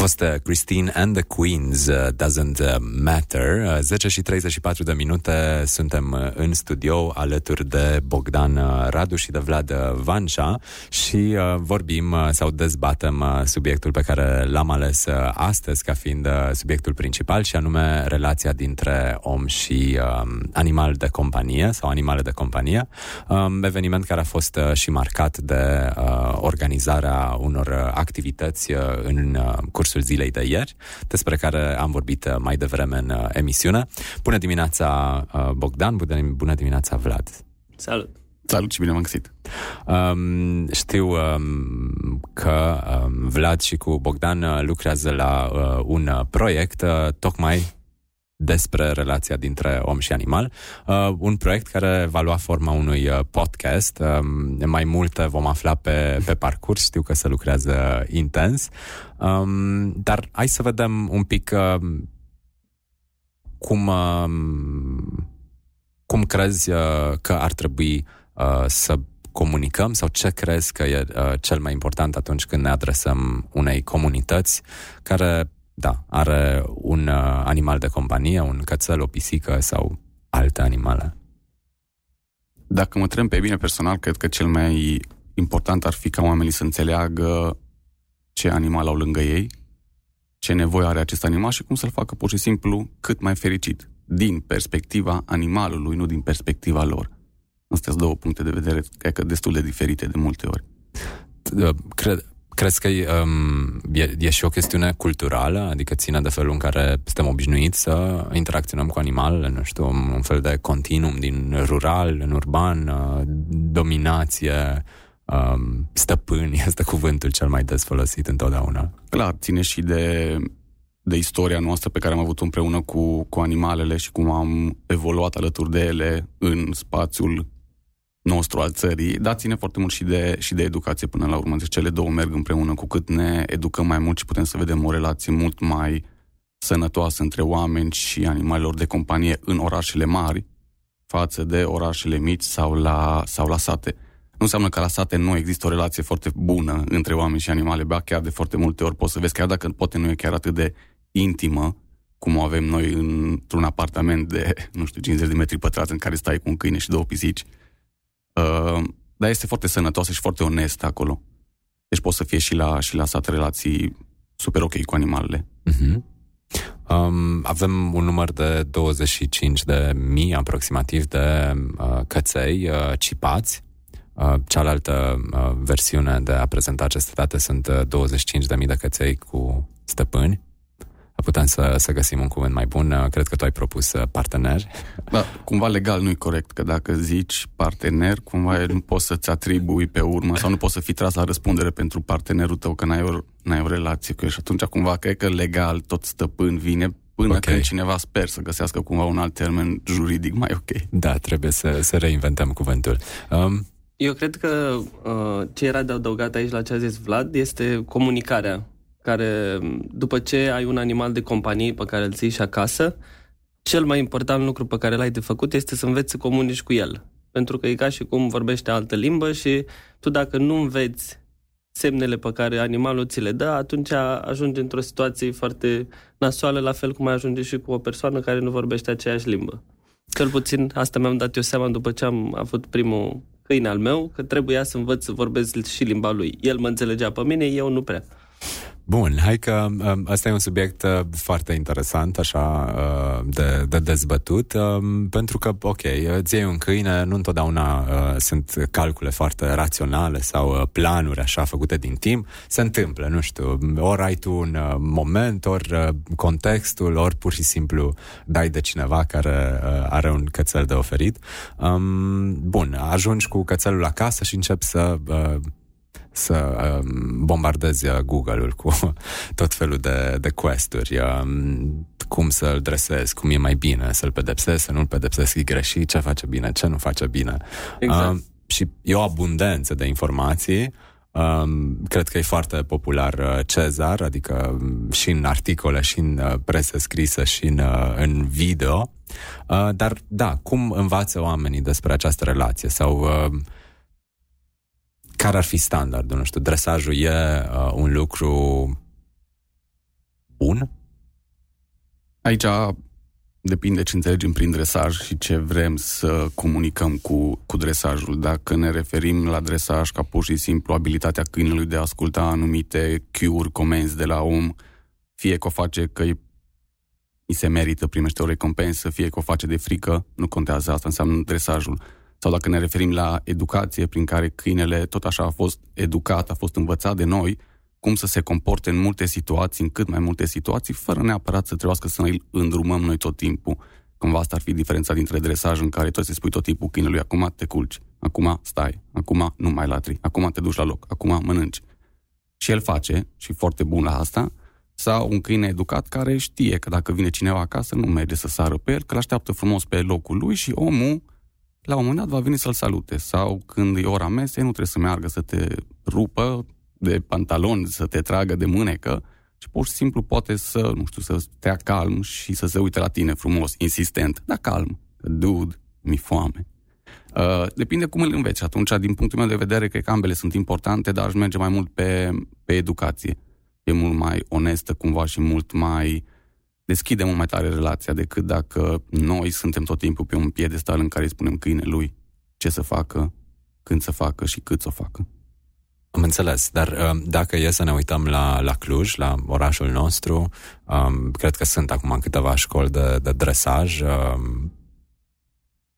fost uh, Christine and the Queens, uh, Doesn't uh, Matter. 10 și 34 de minute suntem în studio alături de Bogdan Radu și de Vlad Vanșa și vorbim sau dezbatem subiectul pe care l-am ales astăzi ca fiind subiectul principal și anume relația dintre om și um, animal de companie sau animale de companie. Um, eveniment care a fost și marcat de organizarea unor activități în cursul zilei de ieri, despre care am vorbit uh, mai devreme în uh, emisiune. Bună dimineața, uh, Bogdan, bună dimineața, Vlad. Salut! Salut și bine m-am găsit! Um, știu um, că um, Vlad și cu Bogdan lucrează la uh, un proiect uh, tocmai despre relația dintre om și animal. Uh, un proiect care va lua forma unui uh, podcast. Uh, mai multe vom afla pe, pe parcurs. Știu că se lucrează intens. Um, dar hai să vedem un pic uh, cum, uh, cum crezi uh, că ar trebui uh, să comunicăm sau ce crezi că e uh, cel mai important atunci când ne adresăm unei comunități care da, are un uh, animal de companie, un cățel, o pisică sau alte animale. Dacă mă trem pe bine personal, cred că cel mai important ar fi ca oamenii să înțeleagă ce animal au lângă ei, ce nevoie are acest animal și cum să-l facă pur și simplu cât mai fericit, din perspectiva animalului, nu din perspectiva lor. Astea sunt două puncte de vedere, cred că destul de diferite de multe ori. Cred, Crezi că um, e, e și o chestiune culturală? Adică ține de felul în care suntem obișnuiți să interacționăm cu animalele, nu știu, un fel de continuum din rural în urban, uh, dominație, um, stăpâni, este cuvântul cel mai des folosit întotdeauna. Clar, ține și de, de istoria noastră pe care am avut împreună cu, cu animalele și cum am evoluat alături de ele în spațiul nostru al țării, dar ține foarte mult și de, și de educație până la urmă. Deci cele două merg împreună. Cu cât ne educăm mai mult și putem să vedem o relație mult mai sănătoasă între oameni și animalelor de companie în orașele mari față de orașele mici sau la, sau la sate. Nu înseamnă că la sate nu există o relație foarte bună între oameni și animale, ba chiar de foarte multe ori poți să vezi, chiar dacă poate nu e chiar atât de intimă cum o avem noi într-un apartament de, nu știu, 50 de metri pătrați în care stai cu un câine și două pisici, Uh, dar este foarte sănătoasă și foarte onestă acolo. Deci poți să fie și la, și la sat relații super ok cu animalele. Uh-huh. Um, avem un număr de 25 de mii aproximativ de uh, căței uh, cipați. Uh, cealaltă uh, versiune de a prezenta aceste date sunt uh, 25 de mii de căței cu stăpâni putem să, să găsim un cuvânt mai bun. Cred că tu ai propus uh, parteneri. Da, cumva legal nu e corect, că dacă zici partener, cumva nu poți să-ți atribui pe urmă sau nu poți să fii tras la răspundere pentru partenerul tău, că n-ai o, n-ai o relație cu el și atunci cumva cred că legal tot stăpân vine până okay. când cineva sper să găsească cumva un alt termen juridic mai ok. Da, trebuie să, să reinventăm cuvântul. Um, eu cred că uh, ce era de adăugat aici la ce a zis Vlad este comunicarea care după ce ai un animal de companie pe care îl ții și acasă, cel mai important lucru pe care l-ai de făcut este să înveți să comunici cu el. Pentru că e ca și cum vorbește altă limbă și tu dacă nu înveți semnele pe care animalul ți le dă, atunci ajungi într-o situație foarte nasoală, la fel cum ai ajunge și cu o persoană care nu vorbește aceeași limbă. Cel puțin asta mi-am dat eu seama după ce am avut primul câine al meu, că trebuia să învăț să vorbesc și limba lui. El mă înțelegea pe mine, eu nu prea. Bun, hai că um, ăsta e un subiect uh, foarte interesant, așa, uh, de, de dezbătut, um, pentru că, ok, îți iei un câine, nu întotdeauna uh, sunt calcule foarte raționale sau planuri așa făcute din timp, se întâmplă, nu știu, ori ai tu un moment, ori contextul, ori pur și simplu dai de cineva care are un cățel de oferit. Um, bun, ajungi cu cățelul acasă și începi să să um, bombardezi uh, Google-ul cu tot felul de, de quest-uri, um, cum să-l dresezi, cum e mai bine să-l pedepsezi, să nu-l pedepsezi, e greșit, ce face bine, ce nu face bine. Exact. Um, și e o abundență de informații Um, cred că e foarte popular uh, Cezar, adică um, și în articole, și în uh, presă scrisă, și în, uh, în video. Uh, dar, da, cum învață oamenii despre această relație? Sau uh, care ar fi standardul? Nu știu, dresajul e uh, un lucru Aici depinde ce înțelegem prin dresaj și ce vrem să comunicăm cu, cu dresajul. Dacă ne referim la dresaj ca pur și simplu abilitatea câinelui de a asculta anumite cue-uri, comenzi de la om, fie că o face că îi, îi se merită, primește o recompensă, fie că o face de frică, nu contează, asta înseamnă dresajul. Sau dacă ne referim la educație, prin care câinele tot așa a fost educat, a fost învățat de noi, cum să se comporte în multe situații, în cât mai multe situații, fără neapărat să trebuiască să îl îndrumăm noi tot timpul. Cumva asta ar fi diferența dintre dresaj în care tu să spui tot timpul câinelui, acum te culci, acum stai, acum nu mai latri, acum te duci la loc, acum mănânci. Și el face, și foarte bun la asta, sau un câine educat care știe că dacă vine cineva acasă, nu merge să sară pe el, că așteaptă frumos pe locul lui și omul la un moment dat va veni să-l salute. Sau când e ora mesei, nu trebuie să meargă să te rupă, de pantaloni, să te tragă de mânecă, ci pur și simplu poate să, nu știu, să stea calm și să se uite la tine frumos, insistent, dar calm. Dude, mi foame. Uh, depinde cum îl înveți. Atunci, din punctul meu de vedere, cred că ambele sunt importante, dar aș merge mai mult pe, pe educație. E mult mai onestă cumva și mult mai deschide mult mai tare relația decât dacă noi suntem tot timpul pe un piedestal în care îi spunem câinelui ce să facă, când să facă și cât să o facă. Am înțeles, dar um, dacă e să ne uităm la, la Cluj, la orașul nostru, um, cred că sunt acum câteva școli de, de dresaj um,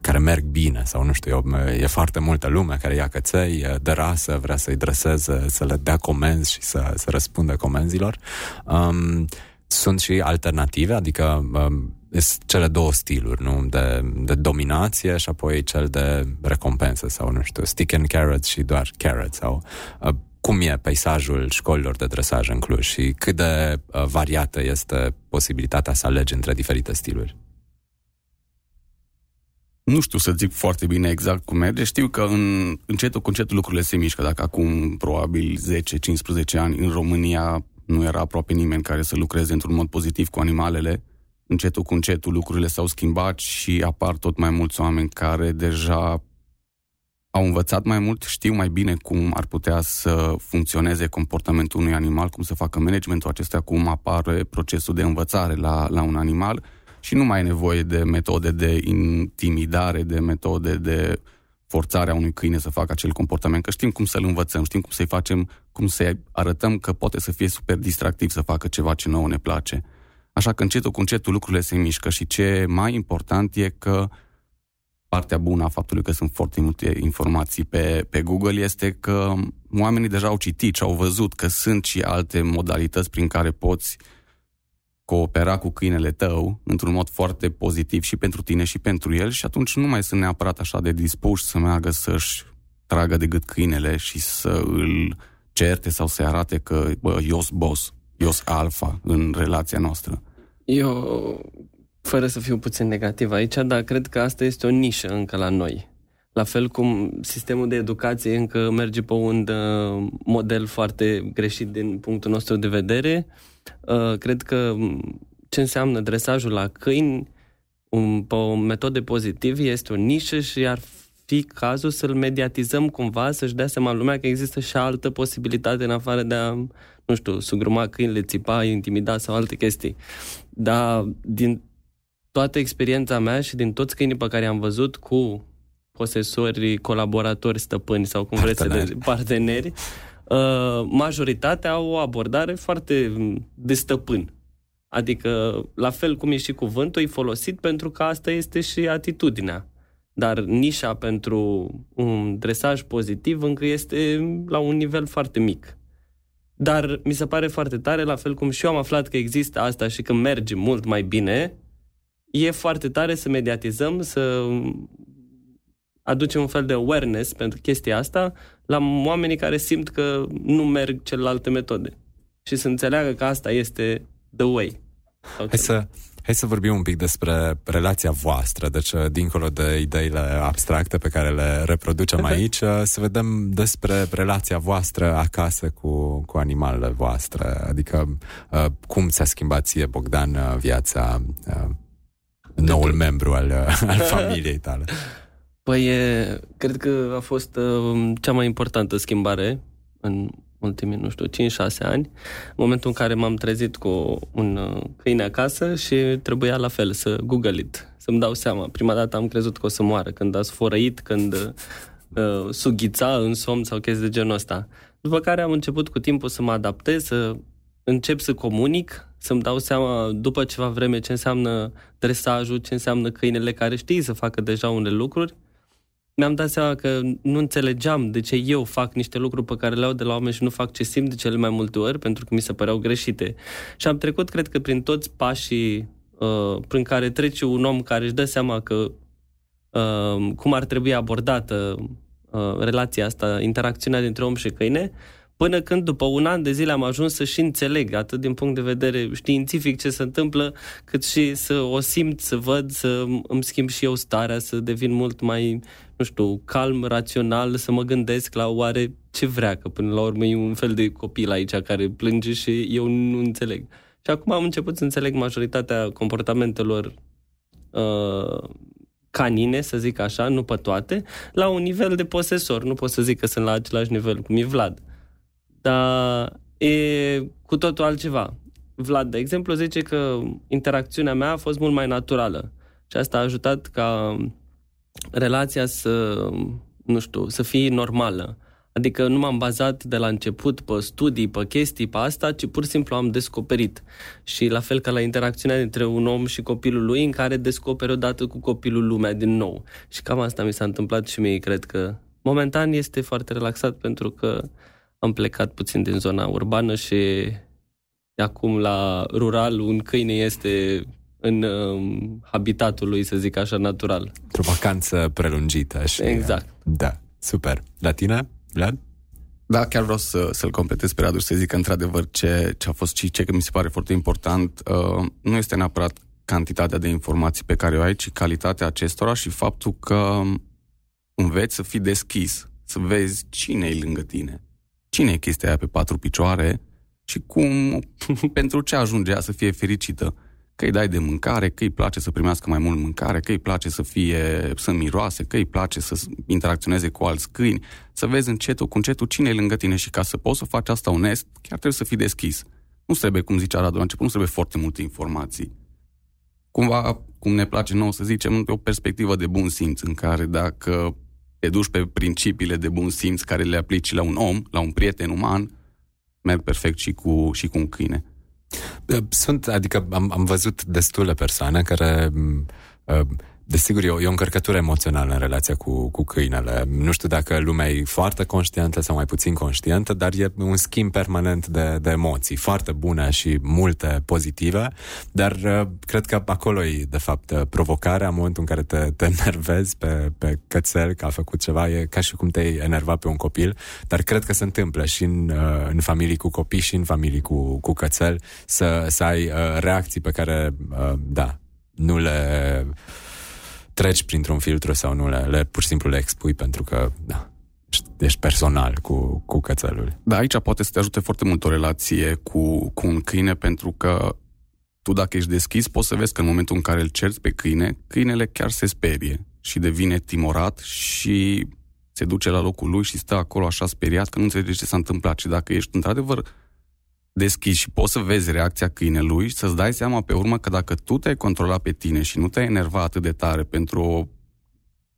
care merg bine sau nu știu eu, e foarte multă lume care ia căței de rasă, vrea să-i dreseze, să le dea comenzi și să, să răspundă comenzilor. Um, sunt și alternative, adică um, sunt cele două stiluri, nu? De, de dominație și apoi cel de recompensă sau, nu știu, stick and carrot și doar carrot sau... Uh, cum e peisajul școlilor de dresaj în Cluj și cât de uh, variată este posibilitatea să alegi între diferite stiluri? Nu știu să zic foarte bine exact cum merge. Știu că în, încetul cu încetul lucrurile se mișcă. Dacă acum probabil 10-15 ani în România nu era aproape nimeni care să lucreze într-un mod pozitiv cu animalele, încetul cu încetul lucrurile s-au schimbat și apar tot mai mulți oameni care deja au învățat mai mult, știu mai bine cum ar putea să funcționeze comportamentul unui animal, cum să facă managementul acesta, cum apare procesul de învățare la, la un animal. Și nu mai e nevoie de metode de intimidare, de metode de forțare a unui câine să facă acel comportament, că știm cum să-l învățăm, știm cum să-i facem, cum să-i arătăm că poate să fie super distractiv să facă ceva ce nouă ne place. Așa că încetul cu încetul lucrurile se mișcă și ce mai important e că partea bună a faptului că sunt foarte multe informații pe, pe Google este că oamenii deja au citit și au văzut că sunt și alte modalități prin care poți coopera cu câinele tău într-un mod foarte pozitiv și pentru tine și pentru el și atunci nu mai sunt neapărat așa de dispuși să meargă să-și tragă de gât câinele și să îl certe sau să arate că, bă, eu boss, eu alfa în relația noastră. Eu, fără să fiu puțin negativ aici, dar cred că asta este o nișă încă la noi. La fel cum sistemul de educație încă merge pe un uh, model foarte greșit din punctul nostru de vedere, uh, cred că ce înseamnă dresajul la câini un, pe o metodă pozitivă este o nișă și ar fi cazul să-l mediatizăm cumva, să-și dea seama lumea că există și altă posibilitate în afară de a, nu știu, sugruma câinile, țipa, intimida sau alte chestii. Dar din toată experiența mea și din toți câinii pe care am văzut cu posesori, colaboratori, stăpâni sau cum vreți să le parteneri, uh, majoritatea au o abordare foarte de stăpân. Adică, la fel cum e și cuvântul, e folosit pentru că asta este și atitudinea dar nișa pentru un dresaj pozitiv încă este la un nivel foarte mic. Dar mi se pare foarte tare, la fel cum și eu am aflat că există asta și că merge mult mai bine, e foarte tare să mediatizăm, să aducem un fel de awareness pentru chestia asta la oamenii care simt că nu merg celelalte metode și să înțeleagă că asta este the way. Hai să, Hai să vorbim un pic despre relația voastră, deci uh, dincolo de ideile abstracte pe care le reproducem aici, uh, să vedem despre relația voastră acasă cu, cu animalele voastre, adică uh, cum ți-a schimbat ție, Bogdan, viața noul membru al, al familiei tale. Păi, cred că a fost cea mai importantă schimbare în ultimii, nu știu, 5-6 ani, în momentul în care m-am trezit cu un uh, câine acasă și trebuia la fel să google it, să-mi dau seama. Prima dată am crezut că o să moară când a sfărăit, când uh, sughița în somn sau chestii de genul ăsta. După care am început cu timpul să mă adaptez, să încep să comunic, să-mi dau seama după ceva vreme ce înseamnă dresajul, ce înseamnă câinele care știi să facă deja unele lucruri mi-am dat seama că nu înțelegeam de ce eu fac niște lucruri pe care le au de la oameni și nu fac ce simt de cele mai multe ori, pentru că mi se păreau greșite. Și am trecut, cred că, prin toți pașii uh, prin care trece un om care își dă seama că uh, cum ar trebui abordată uh, relația asta, interacțiunea dintre om și câine, până când după un an de zile am ajuns să și înțeleg, atât din punct de vedere științific ce se întâmplă, cât și să o simt, să văd, să îmi schimb și eu starea, să devin mult mai, nu știu, calm, rațional, să mă gândesc la oare ce vrea, că până la urmă e un fel de copil aici care plânge și eu nu înțeleg. Și acum am început să înțeleg majoritatea comportamentelor uh, canine, să zic așa, nu pe toate, la un nivel de posesor. Nu pot să zic că sunt la același nivel cum e Vlad. Uh, dar e cu totul altceva. Vlad, de exemplu, zice că interacțiunea mea a fost mult mai naturală și asta a ajutat ca relația să, nu știu, să fie normală. Adică nu m-am bazat de la început pe studii, pe chestii, pe asta, ci pur și simplu am descoperit. Și la fel ca la interacțiunea dintre un om și copilul lui, în care descoperi odată cu copilul lumea din nou. Și cam asta mi s-a întâmplat și mie, cred că momentan este foarte relaxat pentru că am plecat puțin din zona urbană și acum la rural un câine este în um, habitatul lui, să zic așa, natural. Într-o vacanță prelungită. Și, exact. Da, super. La tine, Vlad? Da, chiar vreau să, să-l completez pe Radu și să zic că, într-adevăr, ce, ce a fost și ce că mi se pare foarte important, uh, nu este neapărat cantitatea de informații pe care o ai, ci calitatea acestora și faptul că înveți să fii deschis, să vezi cine e lângă tine, cine e chestia aia pe patru picioare și cum, pentru ce ajunge ea să fie fericită. Că îi dai de mâncare, că îi place să primească mai mult mâncare, că îi place să fie, să miroase, că îi place să interacționeze cu alți câini, să vezi încetul cu încetul cine e lângă tine și ca să poți să faci asta onest, chiar trebuie să fii deschis. Nu trebuie, cum zicea Radu la început, nu trebuie foarte multe informații. Cumva, cum ne place nou să zicem, o perspectivă de bun simț în care dacă te duci pe principiile de bun simț care le aplici la un om, la un prieten uman, merg perfect și cu, și cu un câine. Sunt, adică am, am văzut destule persoane care uh, Desigur, e o, e o încărcătură emoțională în relația cu, cu câinele. Nu știu dacă lumea e foarte conștientă sau mai puțin conștientă, dar e un schimb permanent de, de emoții, foarte bune și multe pozitive, dar uh, cred că acolo e, de fapt, uh, provocarea în momentul în care te, te enervezi pe, pe cățel că a făcut ceva, e ca și cum te-ai enerva pe un copil, dar cred că se întâmplă și în, uh, în familii cu copii și în familii cu, cu cățel să, să ai reacții pe care, da, nu le treci printr-un filtru sau nu le, le pur și simplu le expui pentru că da, ești personal cu, cu cățelul. Da, aici poate să te ajute foarte mult o relație cu, cu un câine pentru că tu dacă ești deschis poți să vezi că în momentul în care îl cerți pe câine, câinele chiar se sperie și devine timorat și se duce la locul lui și stă acolo așa speriat că nu înțelege ce s-a întâmplat. Și dacă ești într-adevăr deschis și poți să vezi reacția câinelui și să-ți dai seama pe urmă că dacă tu te-ai controlat pe tine și nu te-ai enervat atât de tare pentru o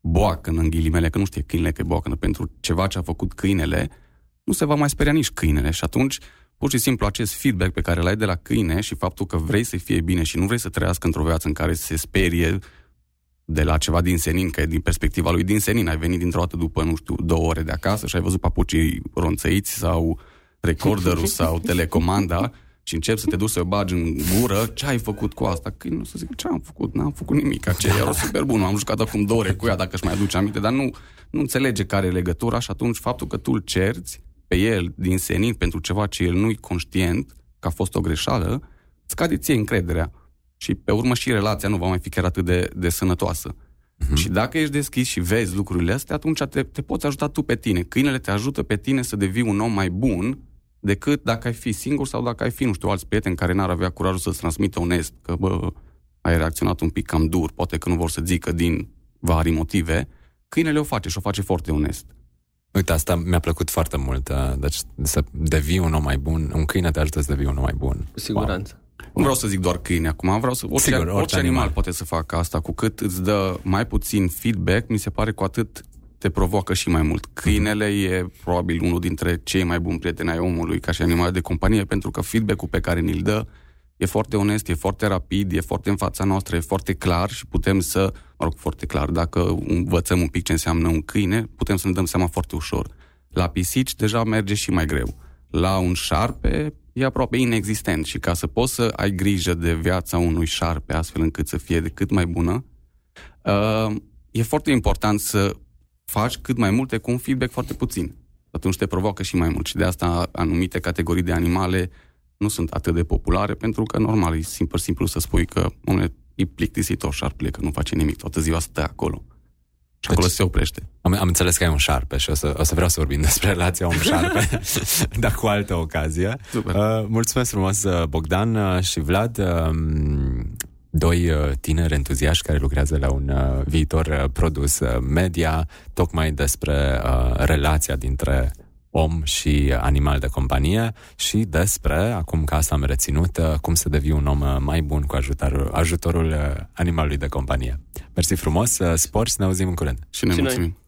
boacănă, în ghilimele, că nu știe câinele că e boacănă, pentru ceva ce a făcut câinele, nu se va mai speria nici câinele și atunci pur și simplu acest feedback pe care l-ai de la câine și faptul că vrei să fie bine și nu vrei să trăiască într-o viață în care se sperie de la ceva din senin, că e din perspectiva lui din senin, ai venit dintr-o dată după, nu știu, două ore de acasă și ai văzut papucii ronțăiți sau uh, recorderul sau telecomanda și încep să te duci să o bagi în gură, ce ai făcut cu asta? Că nu să zic, ce am făcut? N-am făcut nimic. Aceea era super bună. Am jucat acum două ore cu ea, dacă își mai aduce aminte, dar nu, nu înțelege care e legătura și atunci faptul că tu îl cerți pe el din senin pentru ceva ce el nu-i conștient, că a fost o greșeală, scade ție încrederea. Și pe urmă și relația nu va mai fi chiar atât de, de sănătoasă. Uh-huh. Și dacă ești deschis și vezi lucrurile astea, atunci te, te poți ajuta tu pe tine. Câinele te ajută pe tine să devii un om mai bun decât dacă ai fi singur sau dacă ai fi, nu știu, alți prieteni care n-ar avea curajul să-ți transmită onest că, bă, ai reacționat un pic cam dur, poate că nu vor să zică din vari motive, câinele o face și o face foarte onest. Uite, asta mi-a plăcut foarte mult. Uh, deci să devii un om mai bun, un câine te ajută să devii un om mai bun. Cu siguranță. Wow. Nu vreau să zic doar câine acum, vreau să... Orice, Sigur, orice, orice animal, animal poate să facă asta. Cu cât îți dă mai puțin feedback, mi se pare cu atât te provoacă și mai mult. Câinele e probabil unul dintre cei mai buni prieteni ai omului ca și animal de companie, pentru că feedback-ul pe care ni-l dă e foarte onest, e foarte rapid, e foarte în fața noastră, e foarte clar și putem să, mă rog, foarte clar, dacă învățăm un pic ce înseamnă un câine, putem să ne dăm seama foarte ușor. La pisici deja merge și mai greu. La un șarpe e aproape inexistent și ca să poți să ai grijă de viața unui șarpe astfel încât să fie de cât mai bună, uh, e foarte important să faci cât mai multe cu un feedback foarte puțin. Atunci te provoacă și mai mult și de asta anumite categorii de animale nu sunt atât de populare, pentru că normal e simplu, simplu să spui că unele e plictisitor șarpele, că nu face nimic, toată ziua stă acolo. Și acolo deci, se oprește. Am, am înțeles că ai un șarpe și o să, o să vreau să vorbim despre relația om-șarpe, dar cu altă ocazie. Super. Uh, mulțumesc frumos, uh, Bogdan uh, și Vlad. Uh, doi uh, tineri entuziaști care lucrează la un uh, viitor uh, produs uh, media, tocmai despre uh, relația dintre om și animal de companie și despre, acum că asta am reținut, uh, cum să devii un om uh, mai bun cu ajutorul, ajutorul uh, animalului de companie. Mersi frumos, spor și ne auzim în curând. Și ne și mulțumim. Noi.